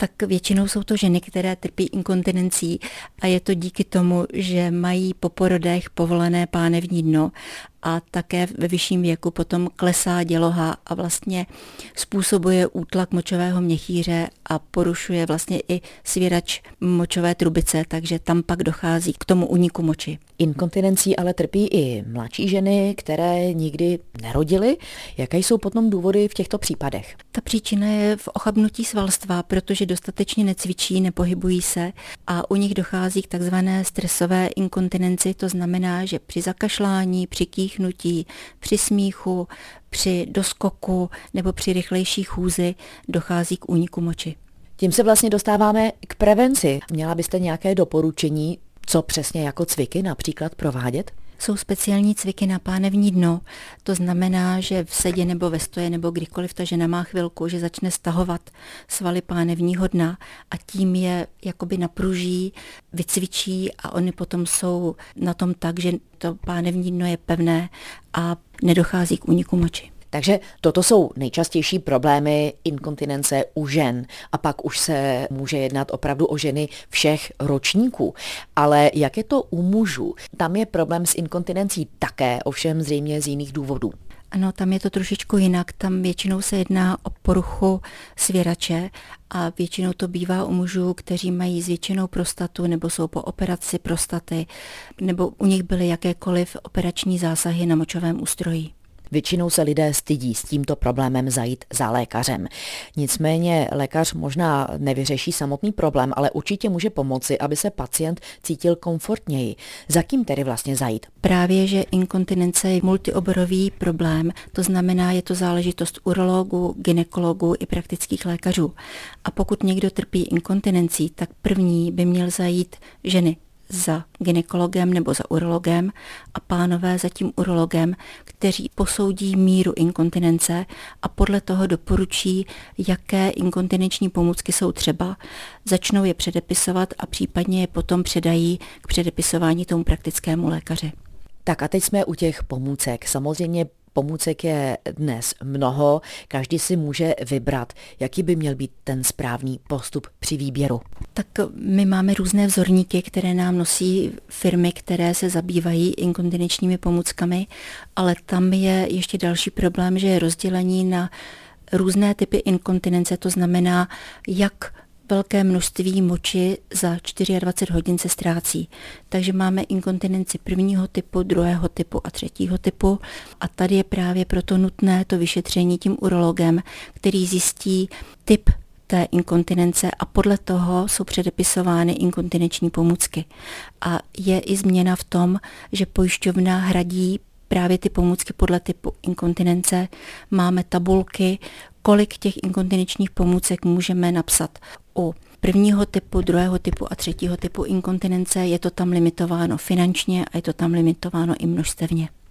Tak většinou jsou to ženy, které trpí inkontinencí a je to díky tomu, že mají po porodech povolené pánevní dno a také ve vyšším věku potom klesá děloha a vlastně způsobuje útlak močového měchýře a porušuje vlastně i svěrač močové trubice, takže tam pak dochází k tomu uniku moči. Inkontinencí ale trpí i mladší ženy, které nikdy nerodily. Jaké jsou potom důvody v těchto případech? Ta příčina je v ochabnutí svalstva, protože dostatečně necvičí, nepohybují se a u nich dochází k takzvané stresové inkontinenci, to znamená, že při zakašlání, při kýchnutí, při smíchu, při doskoku nebo při rychlejší chůzi dochází k úniku moči. Tím se vlastně dostáváme k prevenci. Měla byste nějaké doporučení, co přesně jako cviky například provádět? Jsou speciální cviky na pánevní dno. To znamená, že v sedě nebo ve stoje nebo kdykoliv ta žena má chvilku, že začne stahovat svaly pánevního dna a tím je jakoby napruží, vycvičí a oni potom jsou na tom tak, že to pánevní dno je pevné a nedochází k úniku moči. Takže toto jsou nejčastější problémy inkontinence u žen a pak už se může jednat opravdu o ženy všech ročníků. Ale jak je to u mužů? Tam je problém s inkontinencí také, ovšem zřejmě z jiných důvodů. Ano, tam je to trošičku jinak. Tam většinou se jedná o poruchu svěrače a většinou to bývá u mužů, kteří mají zvětšenou prostatu nebo jsou po operaci prostaty, nebo u nich byly jakékoliv operační zásahy na močovém ústroji. Většinou se lidé stydí s tímto problémem zajít za lékařem. Nicméně lékař možná nevyřeší samotný problém, ale určitě může pomoci, aby se pacient cítil komfortněji. Za kým tedy vlastně zajít? Právě, že inkontinence je multioborový problém, to znamená, je to záležitost urologů, ginekologů i praktických lékařů. A pokud někdo trpí inkontinencí, tak první by měl zajít ženy za ginekologem nebo za urologem a pánové za tím urologem, kteří posoudí míru inkontinence a podle toho doporučí, jaké inkontinenční pomůcky jsou třeba, začnou je předepisovat a případně je potom předají k předepisování tomu praktickému lékaři. Tak a teď jsme u těch pomůcek. Samozřejmě Pomůcek je dnes mnoho, každý si může vybrat, jaký by měl být ten správný postup při výběru. Tak my máme různé vzorníky, které nám nosí firmy, které se zabývají inkontinenčními pomůckami, ale tam je ještě další problém, že je rozdělení na různé typy inkontinence, to znamená, jak velké množství moči za 24 hodin se ztrácí. Takže máme inkontinenci prvního typu, druhého typu a třetího typu a tady je právě proto nutné to vyšetření tím urologem, který zjistí typ té inkontinence a podle toho jsou předepisovány inkontinenční pomůcky. A je i změna v tom, že pojišťovna hradí právě ty pomůcky podle typu inkontinence. Máme tabulky, kolik těch inkontinenčních pomůcek můžeme napsat u prvního typu, druhého typu a třetího typu inkontinence. Je to tam limitováno finančně a je to tam limitováno i množstevně.